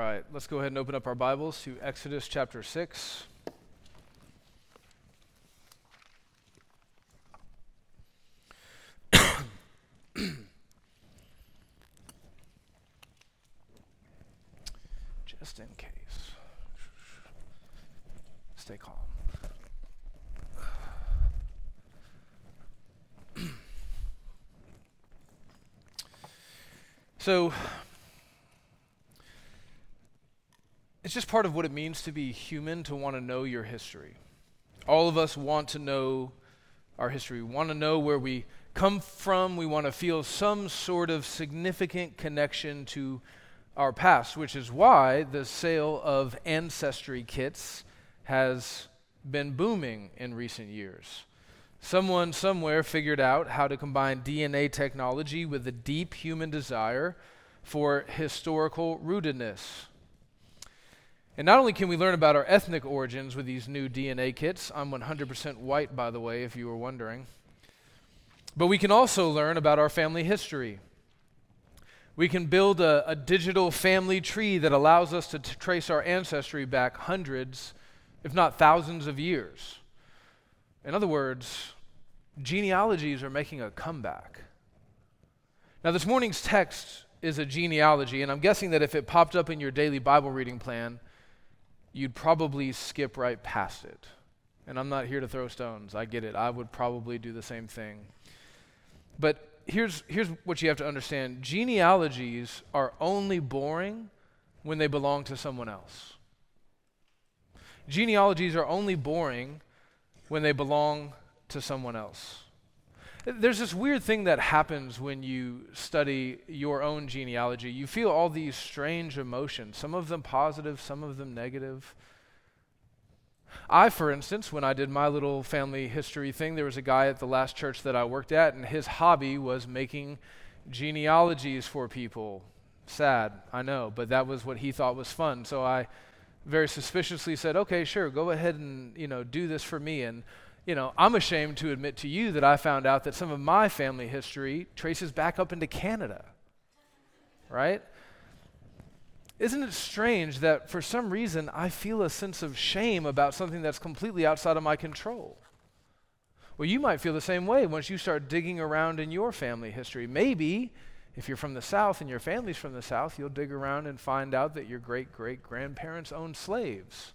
right, let's go ahead and open up our Bibles to Exodus chapter 6. Just in case. Stay calm. so, it's just part of what it means to be human to want to know your history. All of us want to know our history. We want to know where we come from. We want to feel some sort of significant connection to our past, which is why the sale of ancestry kits has been booming in recent years. Someone somewhere figured out how to combine DNA technology with a deep human desire for historical rootedness. And not only can we learn about our ethnic origins with these new DNA kits, I'm 100% white, by the way, if you were wondering, but we can also learn about our family history. We can build a, a digital family tree that allows us to t- trace our ancestry back hundreds, if not thousands, of years. In other words, genealogies are making a comeback. Now, this morning's text is a genealogy, and I'm guessing that if it popped up in your daily Bible reading plan, you'd probably skip right past it. And I'm not here to throw stones. I get it. I would probably do the same thing. But here's, here's what you have to understand genealogies are only boring when they belong to someone else. Genealogies are only boring when they belong to someone else. There's this weird thing that happens when you study your own genealogy. You feel all these strange emotions, some of them positive, some of them negative. I, for instance, when I did my little family history thing, there was a guy at the last church that I worked at, and his hobby was making genealogies for people. Sad, I know, but that was what he thought was fun. So I very suspiciously said, "Okay, sure, go ahead and you know do this for me." And you know, I'm ashamed to admit to you that I found out that some of my family history traces back up into Canada. Right? Isn't it strange that for some reason I feel a sense of shame about something that's completely outside of my control? Well, you might feel the same way once you start digging around in your family history. Maybe if you're from the South and your family's from the South, you'll dig around and find out that your great great grandparents owned slaves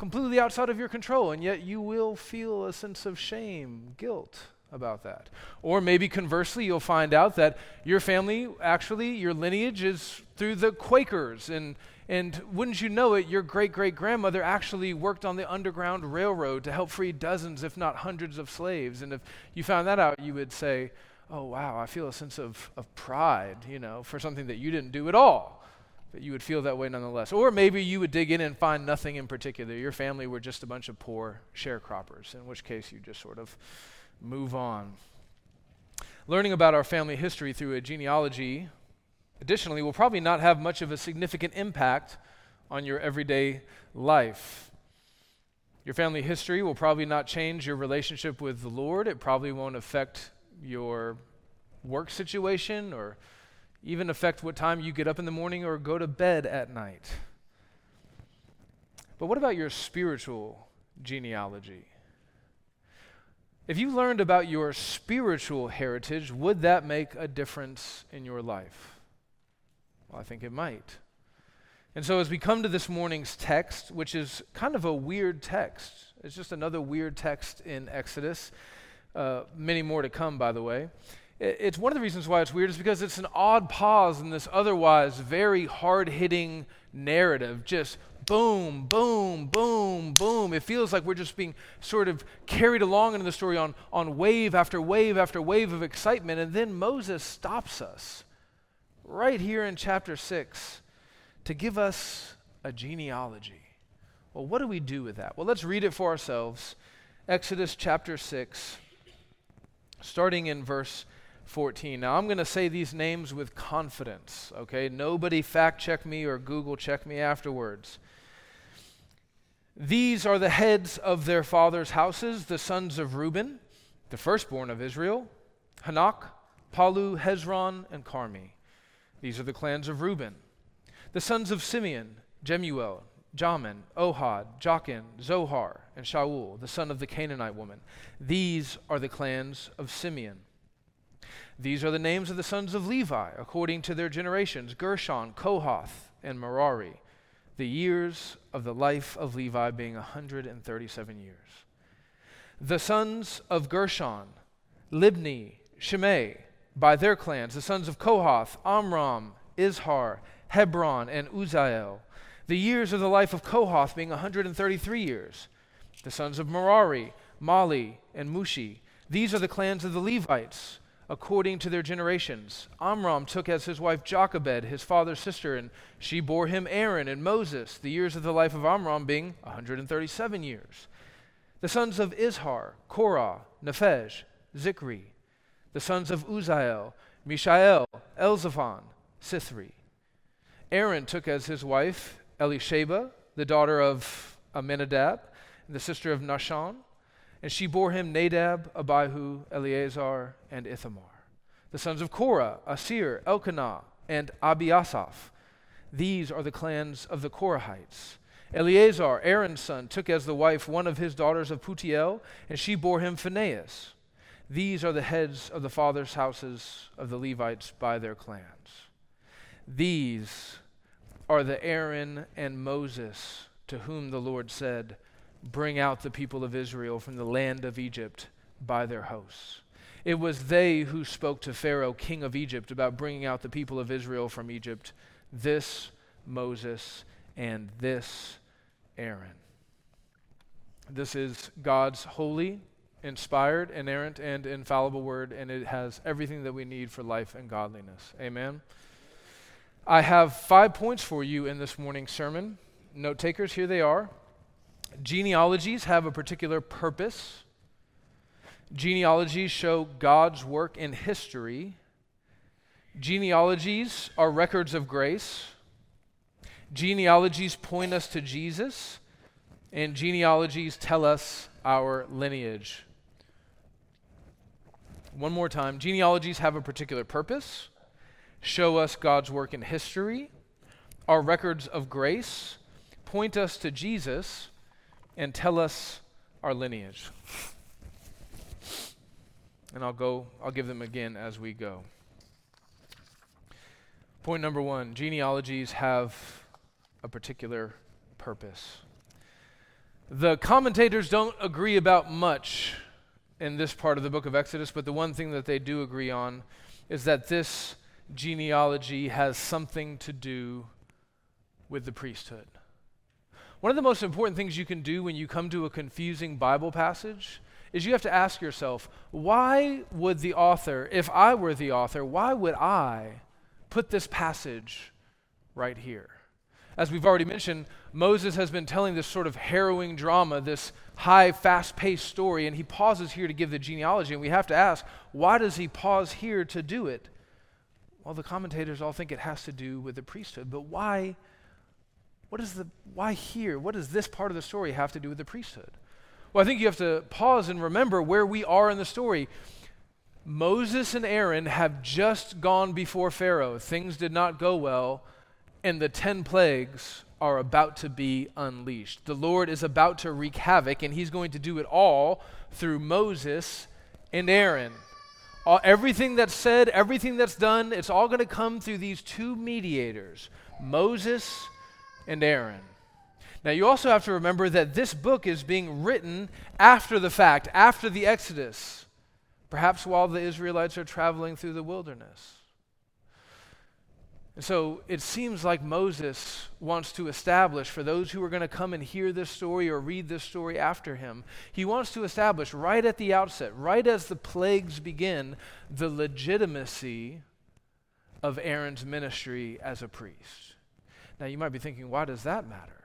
completely outside of your control, and yet you will feel a sense of shame, guilt about that. Or maybe conversely, you'll find out that your family, actually, your lineage is through the Quakers. And, and wouldn't you know it, your great great grandmother actually worked on the Underground Railroad to help free dozens, if not hundreds, of slaves. And if you found that out, you would say, Oh, wow, I feel a sense of, of pride, you know, for something that you didn't do at all but you would feel that way nonetheless. Or maybe you would dig in and find nothing in particular. Your family were just a bunch of poor sharecroppers, in which case you just sort of move on. Learning about our family history through a genealogy, additionally, will probably not have much of a significant impact on your everyday life. Your family history will probably not change your relationship with the Lord. It probably won't affect your work situation or even affect what time you get up in the morning or go to bed at night. But what about your spiritual genealogy? If you learned about your spiritual heritage, would that make a difference in your life? Well, I think it might. And so, as we come to this morning's text, which is kind of a weird text, it's just another weird text in Exodus, uh, many more to come, by the way it's one of the reasons why it's weird is because it's an odd pause in this otherwise very hard hitting narrative. Just boom, boom, boom, boom. It feels like we're just being sort of carried along into the story on, on wave after wave after wave of excitement. And then Moses stops us right here in chapter 6 to give us a genealogy. Well, what do we do with that? Well, let's read it for ourselves. Exodus chapter 6, starting in verse 14. Now, I'm going to say these names with confidence, okay? Nobody fact check me or Google check me afterwards. These are the heads of their fathers' houses, the sons of Reuben, the firstborn of Israel, Hanoch, Pallu, Hezron, and Carmi. These are the clans of Reuben. The sons of Simeon, Jemuel, Jamin, Ohad, Jachin, Zohar, and Shaul, the son of the Canaanite woman. These are the clans of Simeon. These are the names of the sons of Levi, according to their generations Gershon, Kohath, and Merari, the years of the life of Levi being 137 years. The sons of Gershon, Libni, Shimei, by their clans, the sons of Kohath, Amram, Izhar, Hebron, and Uzziel the years of the life of Kohath being 133 years. The sons of Merari, Mahli, and Mushi. These are the clans of the Levites, according to their generations. Amram took as his wife Jochebed, his father's sister, and she bore him Aaron and Moses, the years of the life of Amram being 137 years. The sons of Izhar, Korah, Nepheg, Zichri. The sons of Uzziel, Mishael, Elzaphan, Sithri. Aaron took as his wife Elisheba, the daughter of Amminadab, and the sister of Nahshon. And she bore him Nadab, Abihu, Eleazar, and Ithamar. The sons of Korah, Asir, Elkanah, and Abiasaph. These are the clans of the Korahites. Eleazar, Aaron's son, took as the wife one of his daughters of Putiel, and she bore him Phinehas. These are the heads of the fathers' houses of the Levites by their clans. These are the Aaron and Moses to whom the Lord said, Bring out the people of Israel from the land of Egypt by their hosts. It was they who spoke to Pharaoh, king of Egypt, about bringing out the people of Israel from Egypt. This Moses and this Aaron. This is God's holy, inspired, inerrant, and infallible word, and it has everything that we need for life and godliness. Amen. I have five points for you in this morning's sermon. Note takers, here they are. Genealogies have a particular purpose. Genealogies show God's work in history. Genealogies are records of grace. Genealogies point us to Jesus. And genealogies tell us our lineage. One more time genealogies have a particular purpose show us God's work in history, our records of grace, point us to Jesus, and tell us our lineage. And I'll go, I'll give them again as we go. Point number one genealogies have a particular purpose. The commentators don't agree about much in this part of the book of Exodus, but the one thing that they do agree on is that this genealogy has something to do with the priesthood. One of the most important things you can do when you come to a confusing Bible passage is you have to ask yourself, why would the author, if I were the author, why would I put this passage right here? As we've already mentioned, Moses has been telling this sort of harrowing drama, this high, fast paced story, and he pauses here to give the genealogy. And we have to ask, why does he pause here to do it? Well, the commentators all think it has to do with the priesthood, but why? What is the why here? What does this part of the story have to do with the priesthood? Well, I think you have to pause and remember where we are in the story. Moses and Aaron have just gone before Pharaoh. Things did not go well, and the 10 plagues are about to be unleashed. The Lord is about to wreak havoc, and he's going to do it all through Moses and Aaron. All, everything that's said, everything that's done, it's all going to come through these two mediators, Moses and Aaron. Now, you also have to remember that this book is being written after the fact, after the Exodus, perhaps while the Israelites are traveling through the wilderness. And so it seems like Moses wants to establish for those who are going to come and hear this story or read this story after him, he wants to establish right at the outset, right as the plagues begin, the legitimacy of Aaron's ministry as a priest. Now you might be thinking, why does that matter?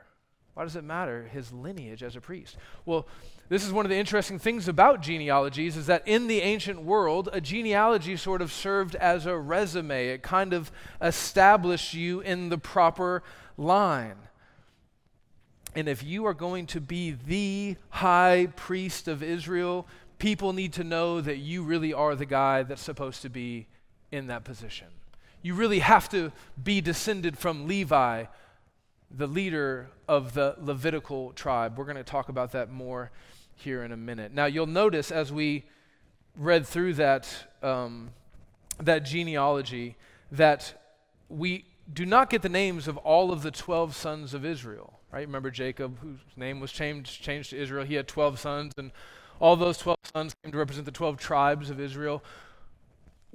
Why does it matter his lineage as a priest? Well, this is one of the interesting things about genealogies is that in the ancient world, a genealogy sort of served as a resume. It kind of established you in the proper line. And if you are going to be the high priest of Israel, people need to know that you really are the guy that's supposed to be in that position. You really have to be descended from Levi, the leader of the Levitical tribe. We're going to talk about that more here in a minute. Now, you'll notice as we read through that, um, that genealogy that we do not get the names of all of the 12 sons of Israel. Right? Remember Jacob, whose name was changed, changed to Israel? He had 12 sons, and all those 12 sons came to represent the 12 tribes of Israel.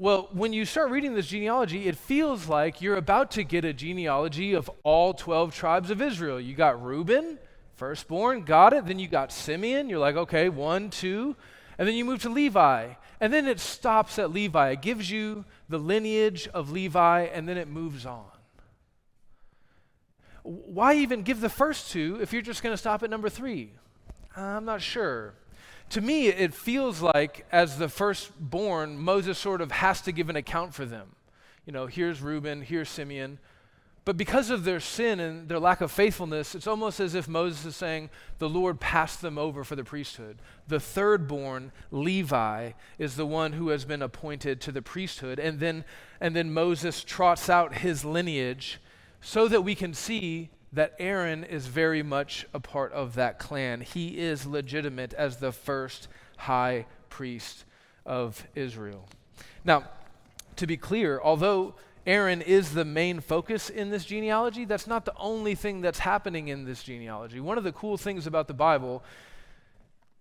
Well, when you start reading this genealogy, it feels like you're about to get a genealogy of all 12 tribes of Israel. You got Reuben, firstborn, got it. Then you got Simeon. You're like, okay, one, two. And then you move to Levi. And then it stops at Levi. It gives you the lineage of Levi, and then it moves on. Why even give the first two if you're just going to stop at number three? I'm not sure to me, it feels like as the firstborn, Moses sort of has to give an account for them. You know, here's Reuben, here's Simeon. But because of their sin and their lack of faithfulness, it's almost as if Moses is saying the Lord passed them over for the priesthood. The thirdborn, Levi, is the one who has been appointed to the priesthood. And then, and then Moses trots out his lineage so that we can see that Aaron is very much a part of that clan. He is legitimate as the first high priest of Israel. Now, to be clear, although Aaron is the main focus in this genealogy, that's not the only thing that's happening in this genealogy. One of the cool things about the Bible,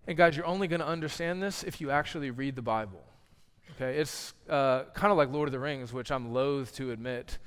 and guys, you're only going to understand this if you actually read the Bible. Okay, it's uh, kind of like Lord of the Rings, which I'm loath to admit.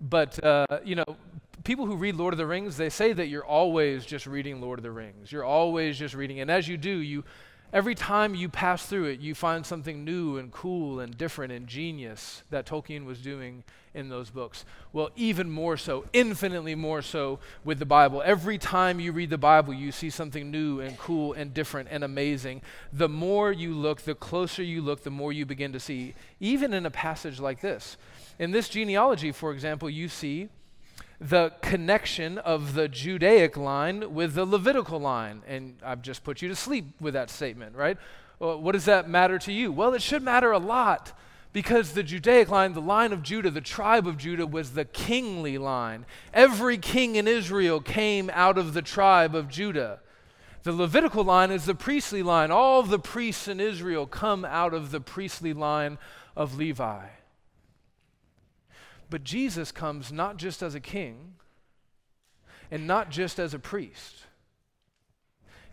But, uh, you know, people who read Lord of the Rings, they say that you're always just reading Lord of the Rings. You're always just reading. And as you do, you every time you pass through it, you find something new and cool and different and genius that Tolkien was doing in those books. Well, even more so, infinitely more so with the Bible. Every time you read the Bible, you see something new and cool and different and amazing. The more you look, the closer you look, the more you begin to see, even in a passage like this. In this genealogy, for example, you see the connection of the Judaic line with the Levitical line. And I've just put you to sleep with that statement, right? Well, what does that matter to you? Well, it should matter a lot because the Judaic line, the line of Judah, the tribe of Judah, was the kingly line. Every king in Israel came out of the tribe of Judah. The Levitical line is the priestly line. All the priests in Israel come out of the priestly line of Levi. But Jesus comes not just as a king and not just as a priest.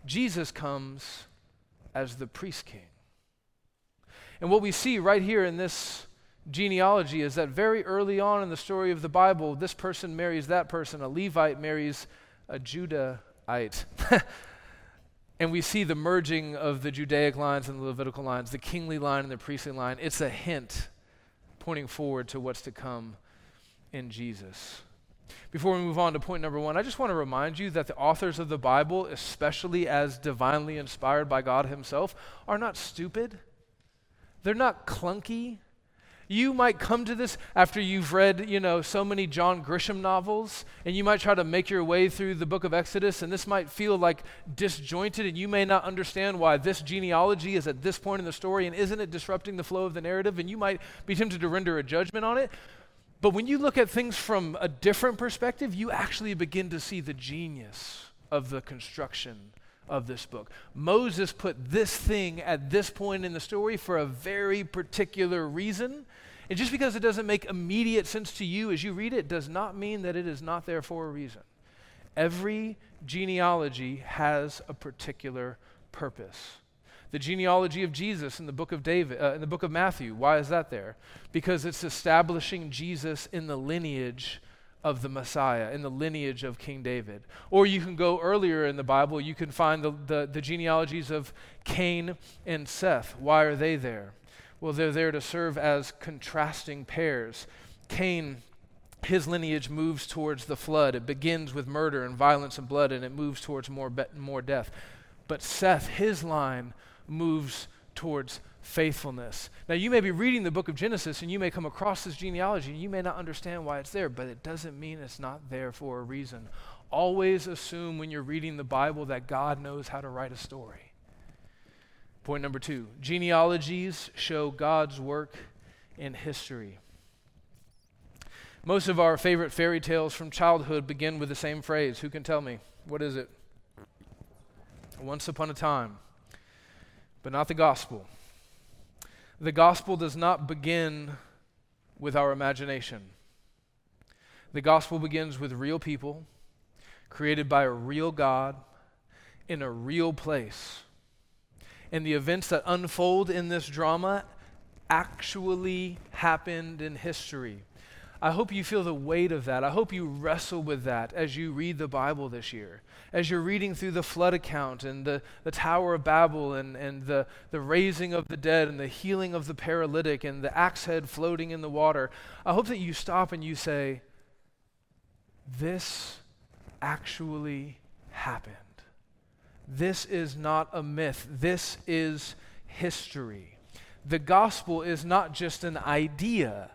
Jesus comes as the priest king. And what we see right here in this genealogy is that very early on in the story of the Bible, this person marries that person. A Levite marries a Judahite. and we see the merging of the Judaic lines and the Levitical lines, the kingly line and the priestly line. It's a hint pointing forward to what's to come in Jesus. Before we move on to point number one, I just want to remind you that the authors of the Bible, especially as divinely inspired by God Himself, are not stupid. They're not clunky. You might come to this after you've read, you know, so many John Grisham novels, and you might try to make your way through the book of Exodus, and this might feel like disjointed, and you may not understand why this genealogy is at this point in the story, and isn't it disrupting the flow of the narrative, and you might be tempted to render a judgment on it. But when you look at things from a different perspective, you actually begin to see the genius of the construction of this book. Moses put this thing at this point in the story for a very particular reason. And just because it doesn't make immediate sense to you as you read it does not mean that it is not there for a reason. Every genealogy has a particular purpose the genealogy of Jesus in the book of David, uh, in the book of Matthew. Why is that there? Because it's establishing Jesus in the lineage of the Messiah, in the lineage of King David. Or you can go earlier in the Bible, you can find the, the, the genealogies of Cain and Seth. Why are they there? Well, they're there to serve as contrasting pairs. Cain his lineage moves towards the flood. It begins with murder and violence and blood, and it moves towards more, be- more death. But Seth, his line moves towards faithfulness. Now, you may be reading the book of Genesis and you may come across this genealogy and you may not understand why it's there, but it doesn't mean it's not there for a reason. Always assume when you're reading the Bible that God knows how to write a story. Point number two genealogies show God's work in history. Most of our favorite fairy tales from childhood begin with the same phrase. Who can tell me? What is it? Once upon a time. But not the gospel. The gospel does not begin with our imagination. The gospel begins with real people, created by a real God, in a real place. And the events that unfold in this drama actually happened in history. I hope you feel the weight of that. I hope you wrestle with that as you read the Bible this year. As you're reading through the flood account and the, the Tower of Babel and, and the, the raising of the dead and the healing of the paralytic and the axe head floating in the water, I hope that you stop and you say, This actually happened. This is not a myth, this is history. The gospel is not just an idea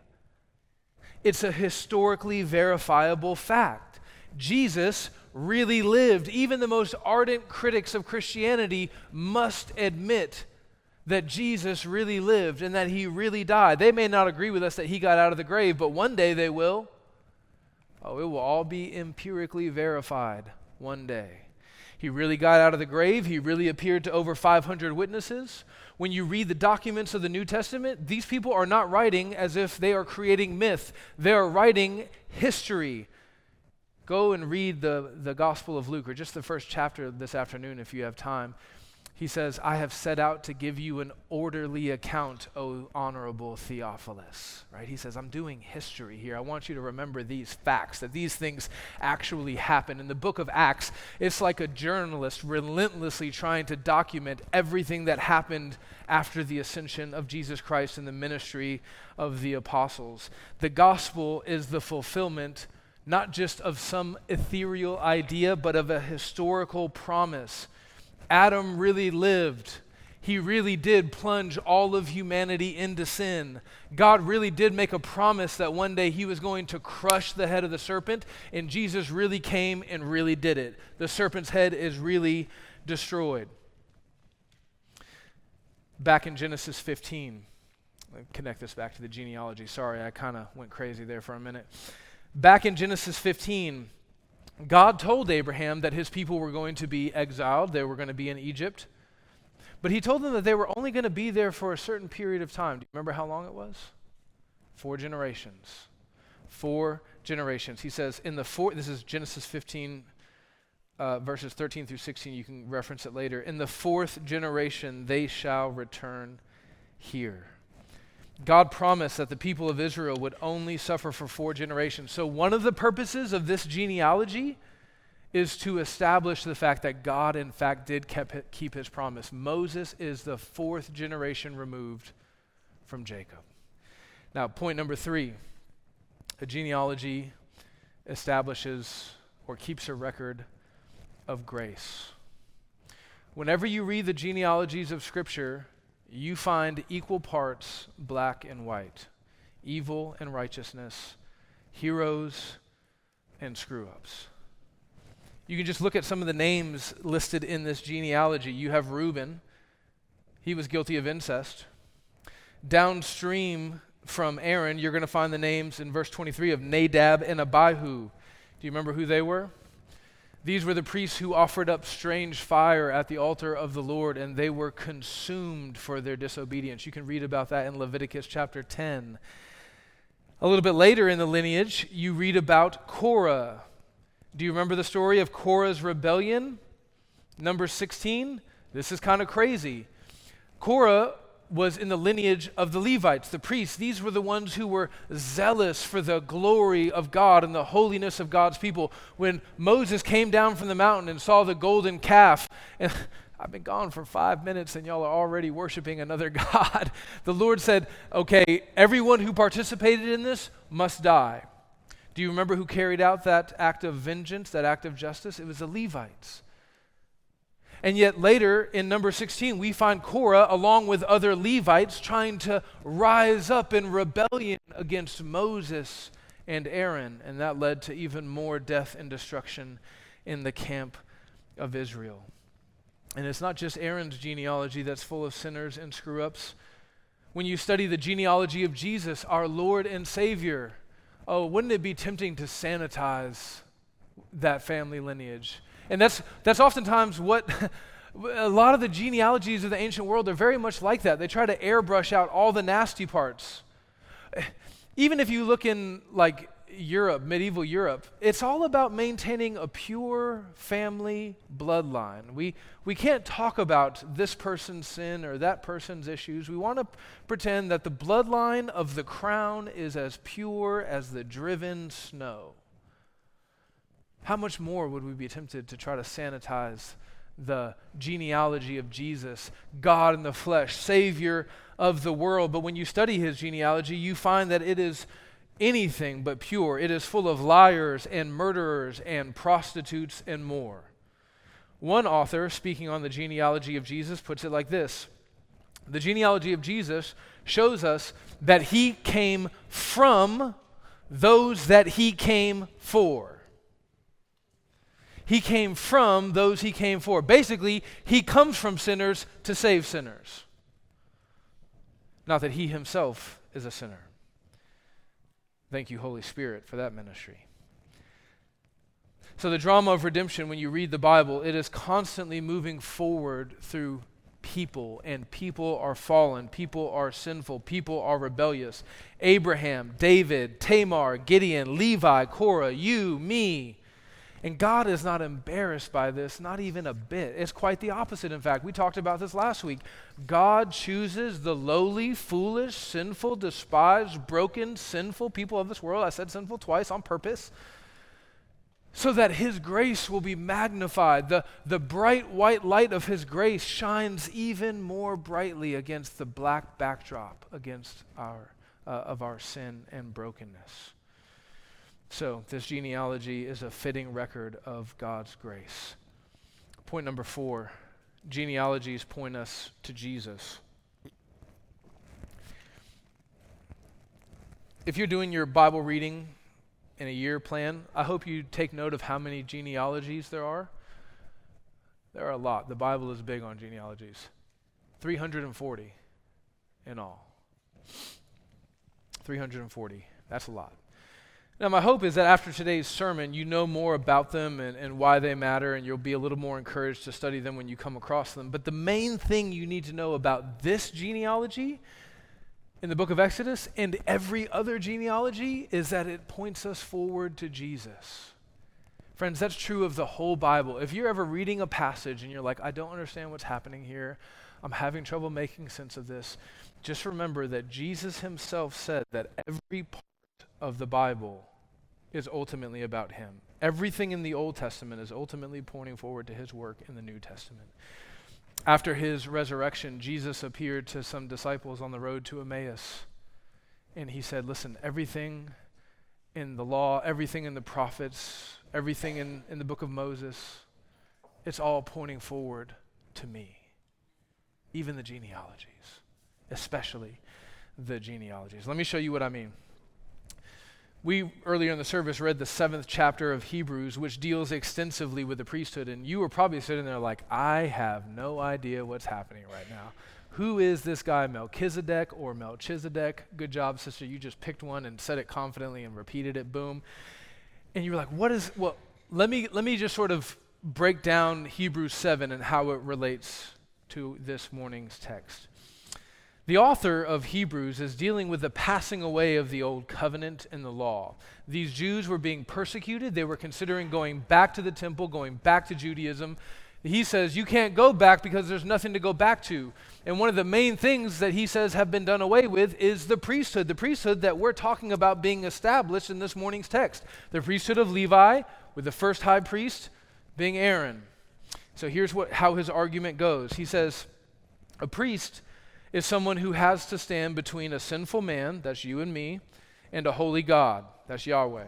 it's a historically verifiable fact. Jesus really lived. Even the most ardent critics of Christianity must admit that Jesus really lived and that he really died. They may not agree with us that he got out of the grave, but one day they will. Oh, it will all be empirically verified one day. He really got out of the grave. He really appeared to over 500 witnesses. When you read the documents of the New Testament, these people are not writing as if they are creating myth, they are writing history. Go and read the, the Gospel of Luke, or just the first chapter this afternoon if you have time he says, I have set out to give you an orderly account, O honorable Theophilus. Right? He says, I'm doing history here. I want you to remember these facts, that these things actually happen. In the book of Acts, it's like a journalist relentlessly trying to document everything that happened after the ascension of Jesus Christ and the ministry of the apostles. The gospel is the fulfillment not just of some ethereal idea, but of a historical promise Adam really lived. He really did plunge all of humanity into sin. God really did make a promise that one day he was going to crush the head of the serpent, and Jesus really came and really did it. The serpent's head is really destroyed. Back in Genesis 15, connect this back to the genealogy. Sorry, I kind of went crazy there for a minute. Back in Genesis 15, God told Abraham that his people were going to be exiled, they were going to be in Egypt. But he told them that they were only going to be there for a certain period of time. Do you remember how long it was? Four generations. Four generations. He says, in the four, this is Genesis 15, uh, verses 13 through 16. You can reference it later. In the fourth generation, they shall return here. God promised that the people of Israel would only suffer for four generations. So, one of the purposes of this genealogy is to establish the fact that God, in fact, did keep his promise. Moses is the fourth generation removed from Jacob. Now, point number three a genealogy establishes or keeps a record of grace. Whenever you read the genealogies of Scripture, you find equal parts black and white, evil and righteousness, heroes and screw ups. You can just look at some of the names listed in this genealogy. You have Reuben, he was guilty of incest. Downstream from Aaron, you're going to find the names in verse 23 of Nadab and Abihu. Do you remember who they were? These were the priests who offered up strange fire at the altar of the Lord, and they were consumed for their disobedience. You can read about that in Leviticus chapter 10. A little bit later in the lineage, you read about Korah. Do you remember the story of Korah's rebellion? Number 16? This is kind of crazy. Korah was in the lineage of the Levites, the priests. These were the ones who were zealous for the glory of God and the holiness of God's people. When Moses came down from the mountain and saw the golden calf, and I've been gone for five minutes and y'all are already worshiping another God, the Lord said, Okay, everyone who participated in this must die. Do you remember who carried out that act of vengeance, that act of justice? It was the Levites. And yet later in number 16, we find Korah along with other Levites trying to rise up in rebellion against Moses and Aaron. And that led to even more death and destruction in the camp of Israel. And it's not just Aaron's genealogy that's full of sinners and screw ups. When you study the genealogy of Jesus, our Lord and Savior, oh, wouldn't it be tempting to sanitize that family lineage? And that's, that's oftentimes what a lot of the genealogies of the ancient world are very much like that. They try to airbrush out all the nasty parts. Even if you look in like Europe, medieval Europe, it's all about maintaining a pure family bloodline. We, we can't talk about this person's sin or that person's issues. We want to pretend that the bloodline of the crown is as pure as the driven snow. How much more would we be tempted to try to sanitize the genealogy of Jesus, God in the flesh, Savior of the world? But when you study his genealogy, you find that it is anything but pure. It is full of liars and murderers and prostitutes and more. One author, speaking on the genealogy of Jesus, puts it like this The genealogy of Jesus shows us that he came from those that he came for. He came from those he came for. Basically, he comes from sinners to save sinners. Not that he himself is a sinner. Thank you, Holy Spirit, for that ministry. So, the drama of redemption, when you read the Bible, it is constantly moving forward through people, and people are fallen, people are sinful, people are rebellious. Abraham, David, Tamar, Gideon, Levi, Korah, you, me. And God is not embarrassed by this, not even a bit. It's quite the opposite, in fact. We talked about this last week. God chooses the lowly, foolish, sinful, despised, broken, sinful people of this world. I said sinful twice on purpose. So that His grace will be magnified. The, the bright white light of His grace shines even more brightly against the black backdrop against our, uh, of our sin and brokenness. So, this genealogy is a fitting record of God's grace. Point number four genealogies point us to Jesus. If you're doing your Bible reading in a year plan, I hope you take note of how many genealogies there are. There are a lot. The Bible is big on genealogies 340 in all. 340. That's a lot. Now, my hope is that after today's sermon, you know more about them and, and why they matter, and you'll be a little more encouraged to study them when you come across them. But the main thing you need to know about this genealogy in the book of Exodus and every other genealogy is that it points us forward to Jesus. Friends, that's true of the whole Bible. If you're ever reading a passage and you're like, I don't understand what's happening here, I'm having trouble making sense of this, just remember that Jesus himself said that every part of the Bible is ultimately about him. Everything in the Old Testament is ultimately pointing forward to his work in the New Testament. After his resurrection, Jesus appeared to some disciples on the road to Emmaus. And he said, Listen, everything in the law, everything in the prophets, everything in, in the book of Moses, it's all pointing forward to me. Even the genealogies, especially the genealogies. Let me show you what I mean. We earlier in the service read the seventh chapter of Hebrews, which deals extensively with the priesthood. And you were probably sitting there like, I have no idea what's happening right now. Who is this guy, Melchizedek or Melchizedek? Good job, sister. You just picked one and said it confidently and repeated it. Boom. And you were like, what is, well, let me, let me just sort of break down Hebrews 7 and how it relates to this morning's text. The author of Hebrews is dealing with the passing away of the old covenant and the law. These Jews were being persecuted. They were considering going back to the temple, going back to Judaism. He says, You can't go back because there's nothing to go back to. And one of the main things that he says have been done away with is the priesthood, the priesthood that we're talking about being established in this morning's text. The priesthood of Levi, with the first high priest being Aaron. So here's what, how his argument goes. He says, A priest is someone who has to stand between a sinful man, that's you and me, and a holy God, that's Yahweh.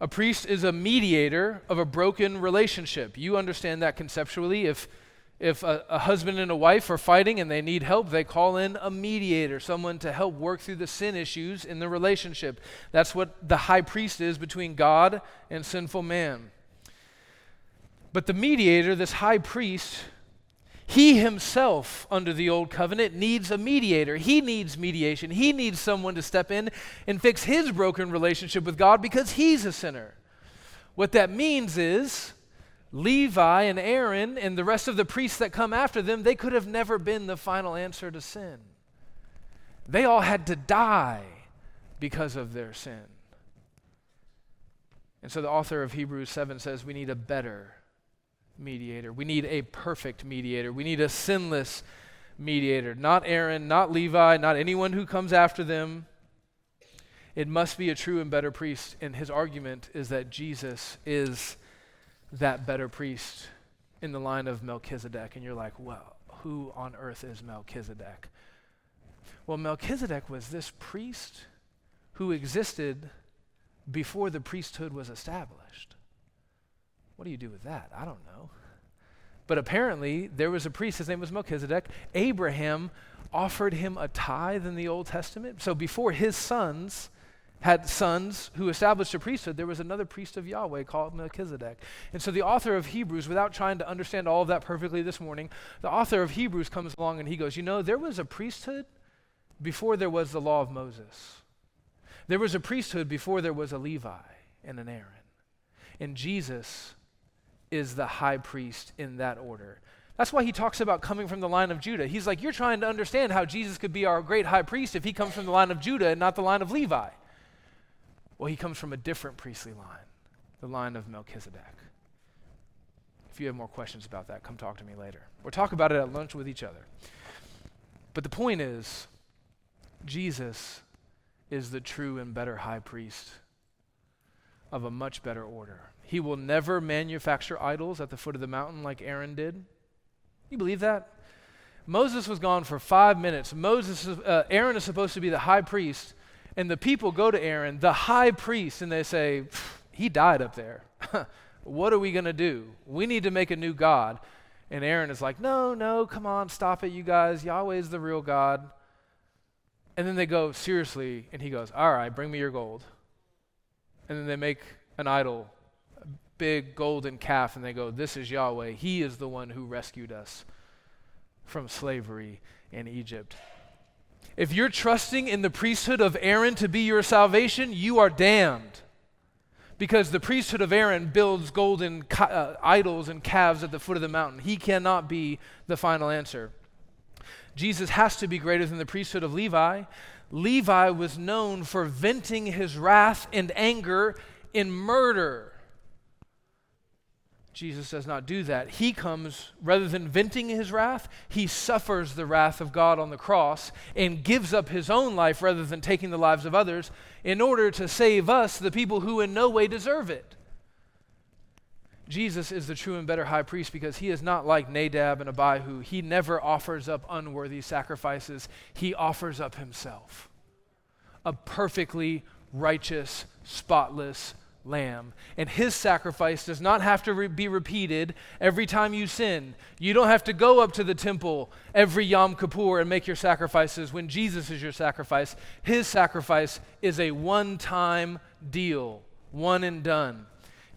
A priest is a mediator of a broken relationship. You understand that conceptually. If, if a, a, husband and a wife are fighting and they need help, they call in a mediator, someone to help work through the sin issues in the relationship. That's what the high priest is between God and sinful man. But the mediator, this high priest, He himself, under the old covenant, needs a mediator. He needs mediation. He needs someone to step in and fix his broken relationship with God because he's a sinner. What that means is Levi and Aaron and the rest of the priests that come after them, they could have never been the final answer to sin. They all had to die because of their sin. And so the author of Hebrews 7 says we need a better mediator. We need a perfect mediator. We need a sinless mediator. Not Aaron, not Levi, not anyone who comes after them. It must be a true and better priest. And his argument is that Jesus is that better priest in the line of Melchizedek. And you're like, well, who on earth is Melchizedek? Well, Melchizedek was this priest who existed before the priesthood was established. What do you do with that? I don't know. But apparently, there was a priest, his name was Melchizedek. Abraham offered him a tithe in the Old Testament. So before his sons had sons who established a priesthood, there was another priest of Yahweh called Melchizedek. And so the author of Hebrews, without trying to understand all of that perfectly this morning, the author of Hebrews comes along and he goes, You know, there was a priesthood before there was the law of Moses. There was a priesthood before there was a Levi and an Aaron. And Jesus is the high priest in that order. That's why he talks about coming from the line of Judah. He's like, You're trying to understand how Jesus could be our great high priest if he comes from the line of Judah and not the line of Levi. Well, he comes from a different priestly line, the line of Melchizedek. If you have more questions about that, come talk to me later. Or talk about it at lunch with each other. But the point is, Jesus is the true and better high priest of a much better order. He will never manufacture idols at the foot of the mountain like Aaron did. You believe that? Moses was gone for five minutes. Moses, uh, Aaron is supposed to be the high priest, and the people go to Aaron, the high priest, and they say, "He died up there. what are we going to do? We need to make a new god." And Aaron is like, "No, no, come on, stop it, you guys. Yahweh is the real God." And then they go, seriously. And he goes, all right, bring me your gold. And then they make an idol, big golden calf, and they go, this is Yahweh. He is the one who rescued us from slavery in Egypt. If you're trusting in the priesthood of Aaron to be your salvation, you are damned. Because the priesthood of Aaron builds golden ca- uh, idols and calves at the foot of the mountain. He cannot be the final answer. Jesus has to be greater than the priesthood of Levi. Levi was known for venting his wrath and anger in murder. Jesus does not do that. He comes, rather than venting his wrath, he suffers the wrath of God on the cross and gives up his own life rather than taking the lives of others in order to save us, the people who in no way deserve it. Jesus is the true and better high priest because he is not like Nadab and Abihu. He never offers up unworthy sacrifices, he offers up himself. A perfectly righteous, spotless lamb. And his sacrifice does not have to re- be repeated every time you sin. You don't have to go up to the temple every Yom Kippur and make your sacrifices when Jesus is your sacrifice. His sacrifice is a one time deal, one and done.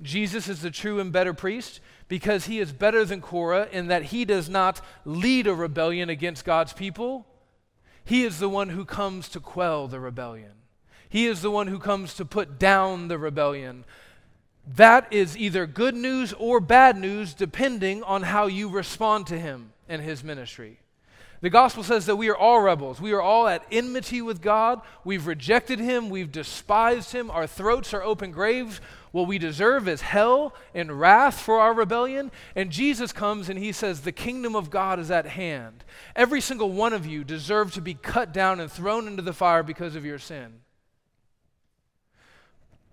Jesus is the true and better priest because he is better than Korah in that he does not lead a rebellion against God's people. He is the one who comes to quell the rebellion. He is the one who comes to put down the rebellion. That is either good news or bad news depending on how you respond to him and his ministry. The gospel says that we are all rebels. We are all at enmity with God. We've rejected him. We've despised him. Our throats are open graves. What we deserve is hell and wrath for our rebellion. And Jesus comes and he says, The kingdom of God is at hand. Every single one of you deserve to be cut down and thrown into the fire because of your sin.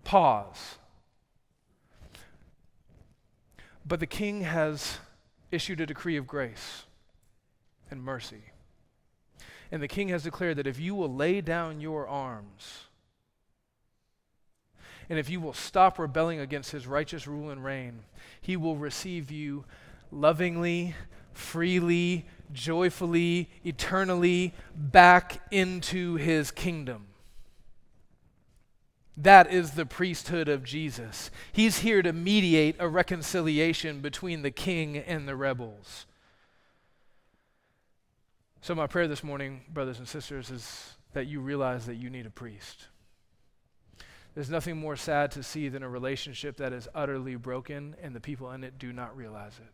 Pause. But the king has issued a decree of grace and mercy. And the king has declared that if you will lay down your arms, and if you will stop rebelling against his righteous rule and reign, he will receive you lovingly, freely, joyfully, eternally back into his kingdom. That is the priesthood of Jesus. He's here to mediate a reconciliation between the king and the rebels. So, my prayer this morning, brothers and sisters, is that you realize that you need a priest. There's nothing more sad to see than a relationship that is utterly broken and the people in it do not realize it.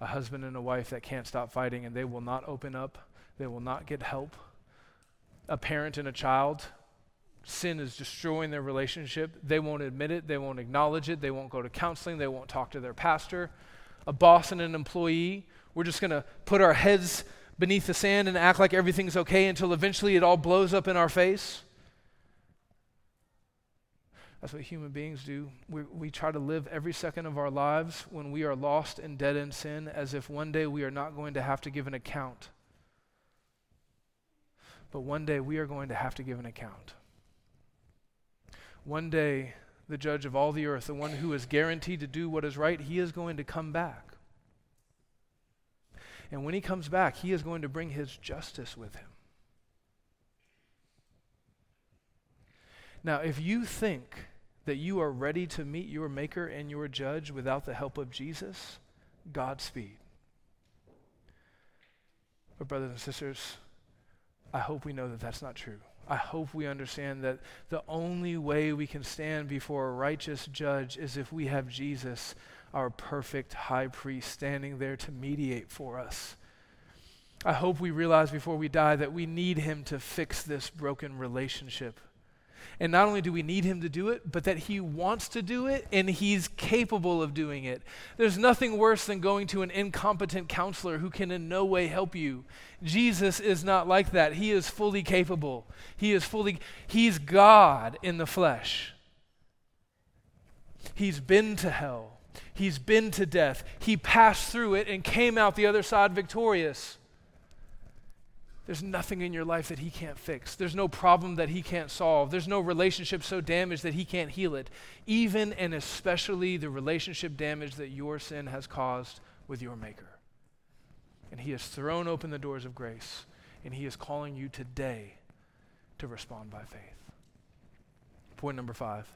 A husband and a wife that can't stop fighting and they will not open up, they will not get help. A parent and a child, sin is destroying their relationship. They won't admit it, they won't acknowledge it, they won't go to counseling, they won't talk to their pastor. A boss and an employee, we're just going to put our heads beneath the sand and act like everything's okay until eventually it all blows up in our face. That's what human beings do. We, we try to live every second of our lives when we are lost and dead in sin as if one day we are not going to have to give an account. But one day we are going to have to give an account. One day, the judge of all the earth, the one who is guaranteed to do what is right, he is going to come back. And when he comes back, he is going to bring his justice with him. Now, if you think that you are ready to meet your Maker and your Judge without the help of Jesus, Godspeed. But, brothers and sisters, I hope we know that that's not true. I hope we understand that the only way we can stand before a righteous judge is if we have Jesus, our perfect high priest, standing there to mediate for us. I hope we realize before we die that we need him to fix this broken relationship. And not only do we need him to do it, but that he wants to do it and he's capable of doing it. There's nothing worse than going to an incompetent counselor who can in no way help you. Jesus is not like that. He is fully capable. He is fully he's God in the flesh. He's been to hell. He's been to death. He passed through it and came out the other side victorious. There's nothing in your life that He can't fix. There's no problem that He can't solve. There's no relationship so damaged that He can't heal it, even and especially the relationship damage that your sin has caused with your Maker. And He has thrown open the doors of grace, and He is calling you today to respond by faith. Point number five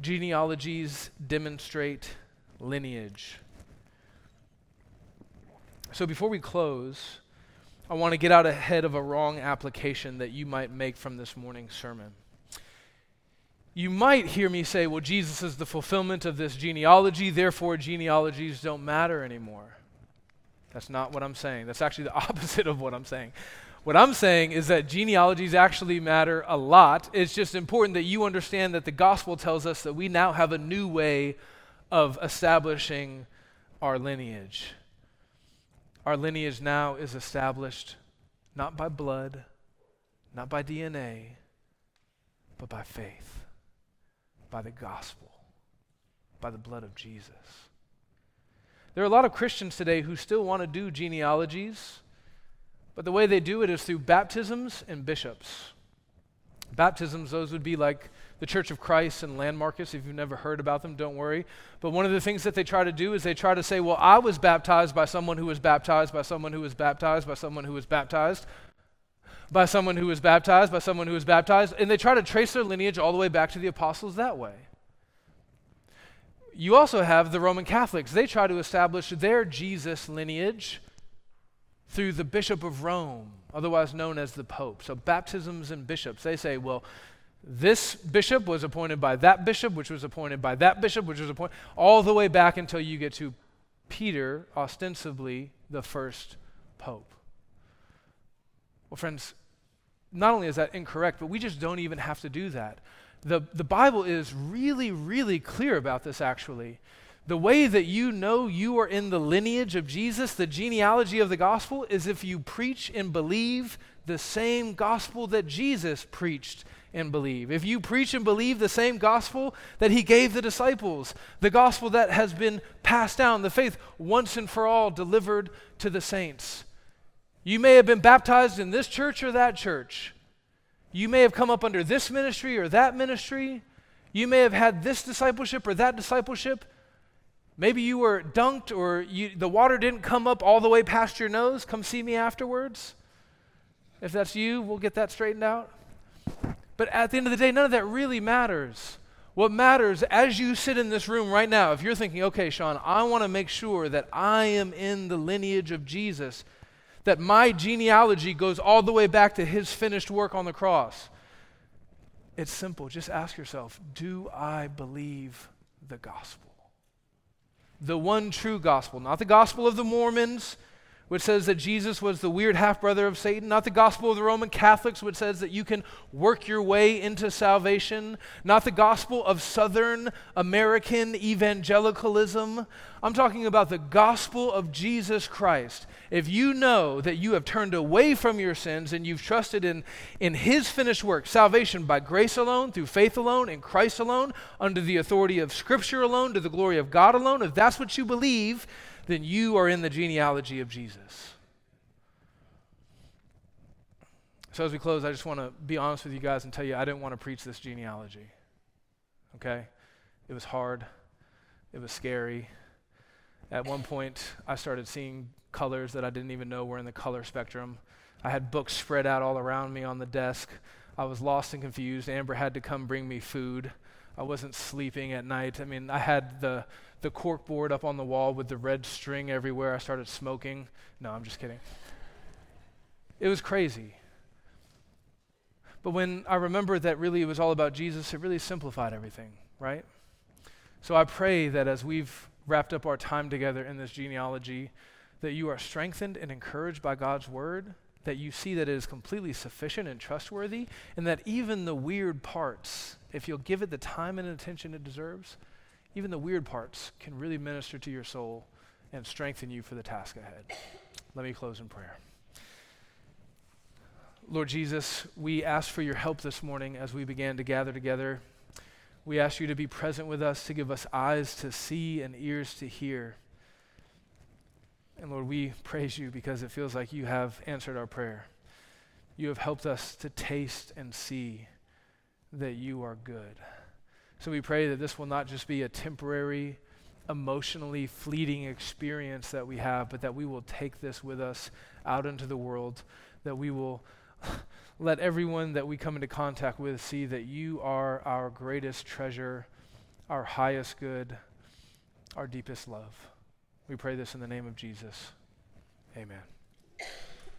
genealogies demonstrate lineage. So before we close, I want to get out ahead of a wrong application that you might make from this morning's sermon. You might hear me say, well, Jesus is the fulfillment of this genealogy, therefore genealogies don't matter anymore. That's not what I'm saying. That's actually the opposite of what I'm saying. What I'm saying is that genealogies actually matter a lot. It's just important that you understand that the gospel tells us that we now have a new way of establishing our lineage. Our lineage now is established not by blood, not by DNA, but by faith, by the gospel, by the blood of Jesus. There are a lot of Christians today who still want to do genealogies, but the way they do it is through baptisms and bishops. Baptisms, those would be like the Church of Christ and Landmarkers. If you've never heard about them, don't worry. But one of the things that they try to do is they try to say, well, I was baptized by someone who was baptized by someone who was baptized by someone who was baptized by someone who was baptized by someone who was baptized. And they try to trace their lineage all the way back to the apostles that way. You also have the Roman Catholics. They try to establish their Jesus lineage through the Bishop of Rome, otherwise known as the Pope. So, baptisms and bishops, they say, well, this bishop was appointed by that bishop, which was appointed by that bishop, which was appointed, all the way back until you get to Peter, ostensibly the first pope. Well, friends, not only is that incorrect, but we just don't even have to do that. The, the Bible is really, really clear about this, actually. The way that you know you are in the lineage of Jesus, the genealogy of the gospel, is if you preach and believe the same gospel that Jesus preached and believe. If you preach and believe the same gospel that he gave the disciples, the gospel that has been passed down, the faith once and for all delivered to the saints. You may have been baptized in this church or that church. You may have come up under this ministry or that ministry. You may have had this discipleship or that discipleship. Maybe you were dunked or you, the water didn't come up all the way past your nose. Come see me afterwards. If that's you, we'll get that straightened out. But at the end of the day, none of that really matters. What matters as you sit in this room right now, if you're thinking, okay, Sean, I want to make sure that I am in the lineage of Jesus, that my genealogy goes all the way back to his finished work on the cross. It's simple. Just ask yourself do I believe the gospel? The one true gospel, not the gospel of the Mormons, which says that Jesus was the weird half brother of Satan, not the gospel of the Roman Catholics, which says that you can work your way into salvation, not the gospel of Southern American evangelicalism. I'm talking about the gospel of Jesus Christ. If you know that you have turned away from your sins and you've trusted in, in His finished work, salvation by grace alone, through faith alone, in Christ alone, under the authority of Scripture alone, to the glory of God alone, if that's what you believe, then you are in the genealogy of Jesus. So, as we close, I just want to be honest with you guys and tell you I didn't want to preach this genealogy. Okay? It was hard, it was scary. At one point, I started seeing colors that I didn't even know were in the color spectrum. I had books spread out all around me on the desk. I was lost and confused. Amber had to come bring me food. I wasn't sleeping at night. I mean, I had the the cork board up on the wall with the red string everywhere. I started smoking. No, I'm just kidding. It was crazy. But when I remembered that really it was all about Jesus, it really simplified everything, right? So I pray that as we've wrapped up our time together in this genealogy, that you are strengthened and encouraged by God's word, that you see that it is completely sufficient and trustworthy, and that even the weird parts, if you'll give it the time and attention it deserves, even the weird parts can really minister to your soul and strengthen you for the task ahead. Let me close in prayer. Lord Jesus, we ask for your help this morning as we began to gather together. We ask you to be present with us, to give us eyes to see and ears to hear. And Lord, we praise you because it feels like you have answered our prayer. You have helped us to taste and see that you are good. So we pray that this will not just be a temporary, emotionally fleeting experience that we have, but that we will take this with us out into the world, that we will let everyone that we come into contact with see that you are our greatest treasure, our highest good, our deepest love. We pray this in the name of Jesus. Amen.